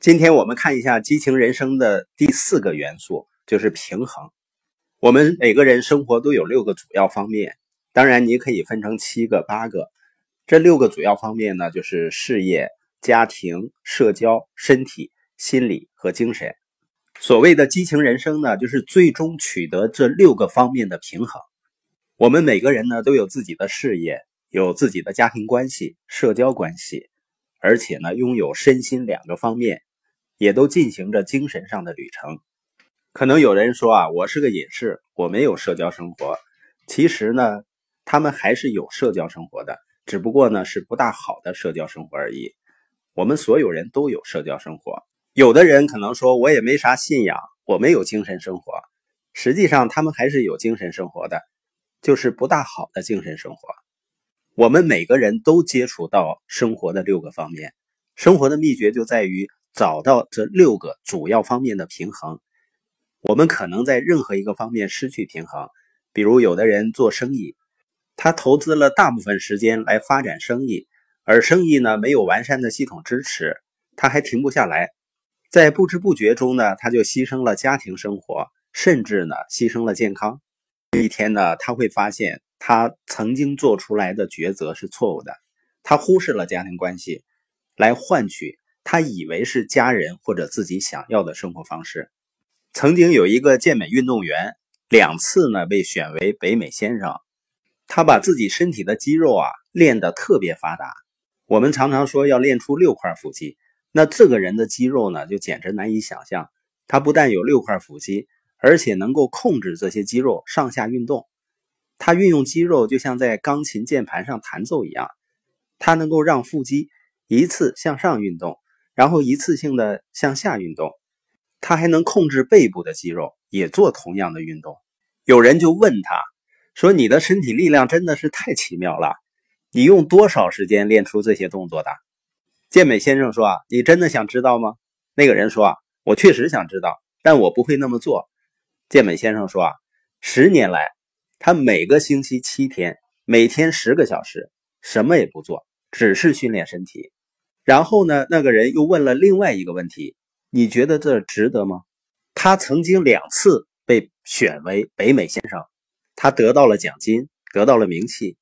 今天我们看一下激情人生的第四个元素，就是平衡。我们每个人生活都有六个主要方面，当然你可以分成七个、八个。这六个主要方面呢，就是事业、家庭、社交、身体、心理和精神。所谓的激情人生呢，就是最终取得这六个方面的平衡。我们每个人呢，都有自己的事业，有自己的家庭关系、社交关系，而且呢，拥有身心两个方面。也都进行着精神上的旅程。可能有人说啊，我是个隐士，我没有社交生活。其实呢，他们还是有社交生活的，只不过呢是不大好的社交生活而已。我们所有人都有社交生活。有的人可能说，我也没啥信仰，我没有精神生活。实际上，他们还是有精神生活的，就是不大好的精神生活。我们每个人都接触到生活的六个方面，生活的秘诀就在于。找到这六个主要方面的平衡，我们可能在任何一个方面失去平衡。比如，有的人做生意，他投资了大部分时间来发展生意，而生意呢没有完善的系统支持，他还停不下来，在不知不觉中呢，他就牺牲了家庭生活，甚至呢牺牲了健康。有一天呢，他会发现他曾经做出来的抉择是错误的，他忽视了家庭关系，来换取。他以为是家人或者自己想要的生活方式。曾经有一个健美运动员，两次呢被选为北美先生。他把自己身体的肌肉啊练得特别发达。我们常常说要练出六块腹肌，那这个人的肌肉呢就简直难以想象。他不但有六块腹肌，而且能够控制这些肌肉上下运动。他运用肌肉就像在钢琴键盘上弹奏一样，他能够让腹肌一次向上运动。然后一次性的向下运动，他还能控制背部的肌肉，也做同样的运动。有人就问他说：“你的身体力量真的是太奇妙了，你用多少时间练出这些动作的？”健美先生说：“啊，你真的想知道吗？”那个人说：“啊，我确实想知道，但我不会那么做。”健美先生说：“啊，十年来，他每个星期七天，每天十个小时，什么也不做，只是训练身体。”然后呢？那个人又问了另外一个问题：“你觉得这值得吗？”他曾经两次被选为北美先生，他得到了奖金，得到了名气，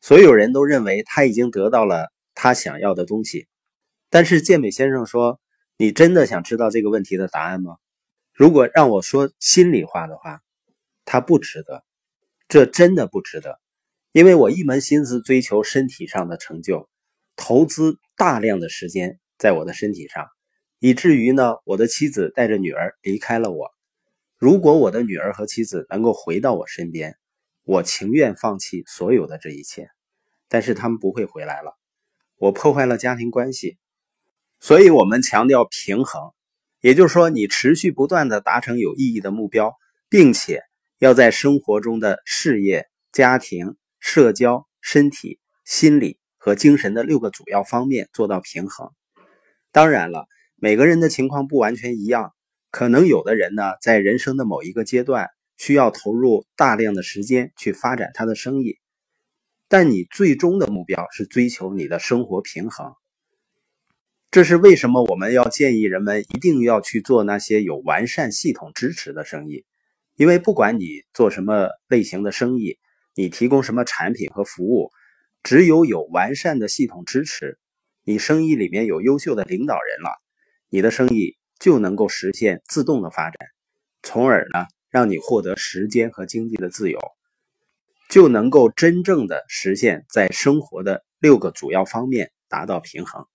所有人都认为他已经得到了他想要的东西。但是健美先生说：“你真的想知道这个问题的答案吗？”如果让我说心里话的话，他不值得，这真的不值得，因为我一门心思追求身体上的成就。投资大量的时间在我的身体上，以至于呢，我的妻子带着女儿离开了我。如果我的女儿和妻子能够回到我身边，我情愿放弃所有的这一切。但是他们不会回来了，我破坏了家庭关系。所以，我们强调平衡，也就是说，你持续不断的达成有意义的目标，并且要在生活中的事业、家庭、社交、身体、心理。和精神的六个主要方面做到平衡。当然了，每个人的情况不完全一样，可能有的人呢，在人生的某一个阶段需要投入大量的时间去发展他的生意，但你最终的目标是追求你的生活平衡。这是为什么我们要建议人们一定要去做那些有完善系统支持的生意，因为不管你做什么类型的生意，你提供什么产品和服务。只有有完善的系统支持，你生意里面有优秀的领导人了，你的生意就能够实现自动的发展，从而呢，让你获得时间和经济的自由，就能够真正的实现在生活的六个主要方面达到平衡。